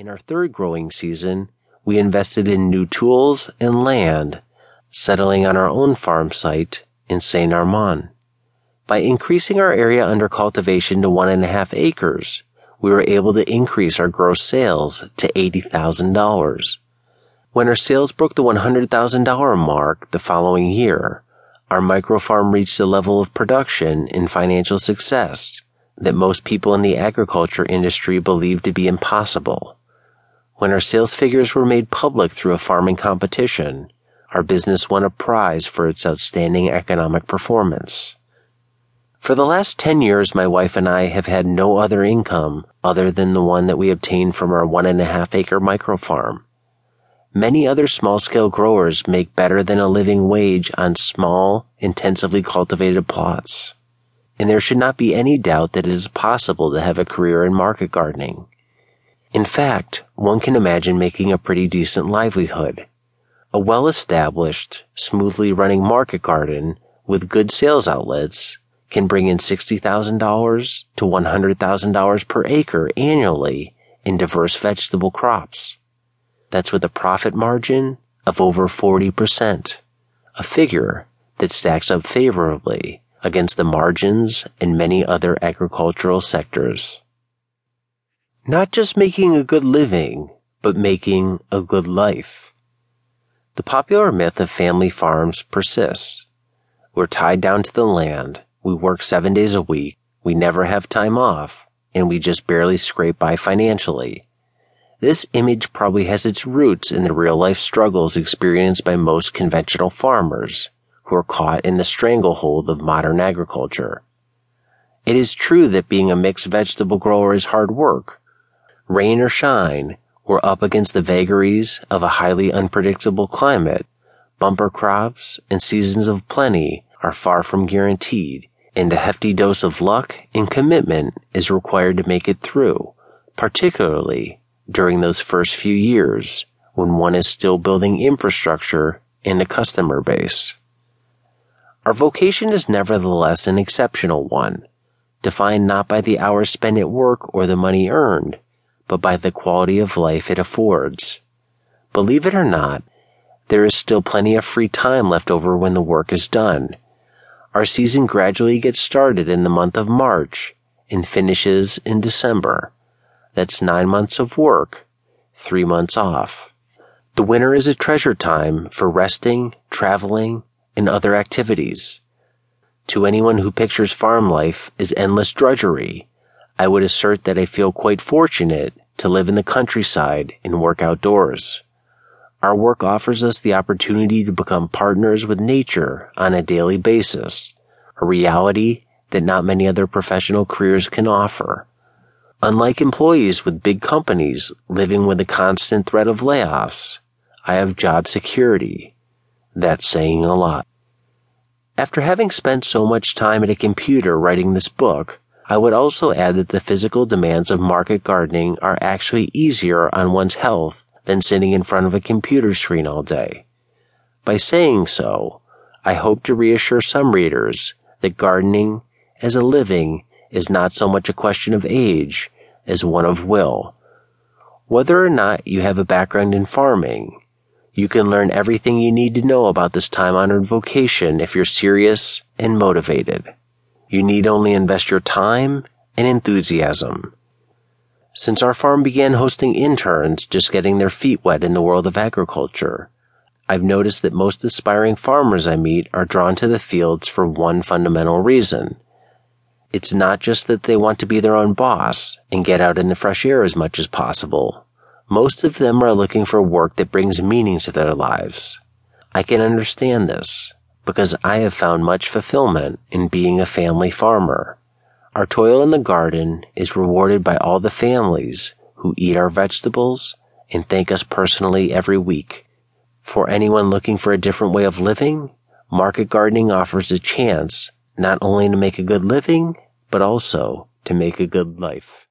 In our third growing season, we invested in new tools and land, settling on our own farm site in Saint Armand. By increasing our area under cultivation to one and a half acres, we were able to increase our gross sales to $80,000. When our sales broke the $100,000 mark the following year, our microfarm reached a level of production and financial success that most people in the agriculture industry believed to be impossible. When our sales figures were made public through a farming competition, our business won a prize for its outstanding economic performance. For the last 10 years, my wife and I have had no other income other than the one that we obtained from our one and a half acre microfarm. Many other small scale growers make better than a living wage on small, intensively cultivated plots. And there should not be any doubt that it is possible to have a career in market gardening. In fact, one can imagine making a pretty decent livelihood. A well established, smoothly running market garden with good sales outlets can bring in $60,000 to $100,000 per acre annually in diverse vegetable crops. That's with a profit margin of over 40%, a figure that stacks up favorably against the margins in many other agricultural sectors. Not just making a good living, but making a good life. The popular myth of family farms persists. We're tied down to the land, we work seven days a week, we never have time off, and we just barely scrape by financially. This image probably has its roots in the real life struggles experienced by most conventional farmers who are caught in the stranglehold of modern agriculture. It is true that being a mixed vegetable grower is hard work, rain or shine, we're up against the vagaries of a highly unpredictable climate. Bumper crops and seasons of plenty are far from guaranteed, and a hefty dose of luck and commitment is required to make it through, particularly during those first few years when one is still building infrastructure and a customer base. Our vocation is nevertheless an exceptional one, defined not by the hours spent at work or the money earned, but by the quality of life it affords. Believe it or not, there is still plenty of free time left over when the work is done. Our season gradually gets started in the month of March and finishes in December. That's nine months of work, three months off. The winter is a treasure time for resting, traveling, and other activities. To anyone who pictures farm life as endless drudgery, I would assert that I feel quite fortunate to live in the countryside and work outdoors. Our work offers us the opportunity to become partners with nature on a daily basis, a reality that not many other professional careers can offer. Unlike employees with big companies living with a constant threat of layoffs, I have job security. That's saying a lot. After having spent so much time at a computer writing this book, I would also add that the physical demands of market gardening are actually easier on one's health than sitting in front of a computer screen all day. By saying so, I hope to reassure some readers that gardening as a living is not so much a question of age as one of will. Whether or not you have a background in farming, you can learn everything you need to know about this time honored vocation if you're serious and motivated. You need only invest your time and enthusiasm. Since our farm began hosting interns just getting their feet wet in the world of agriculture, I've noticed that most aspiring farmers I meet are drawn to the fields for one fundamental reason. It's not just that they want to be their own boss and get out in the fresh air as much as possible. Most of them are looking for work that brings meaning to their lives. I can understand this because I have found much fulfillment in being a family farmer. Our toil in the garden is rewarded by all the families who eat our vegetables and thank us personally every week. For anyone looking for a different way of living, market gardening offers a chance not only to make a good living, but also to make a good life.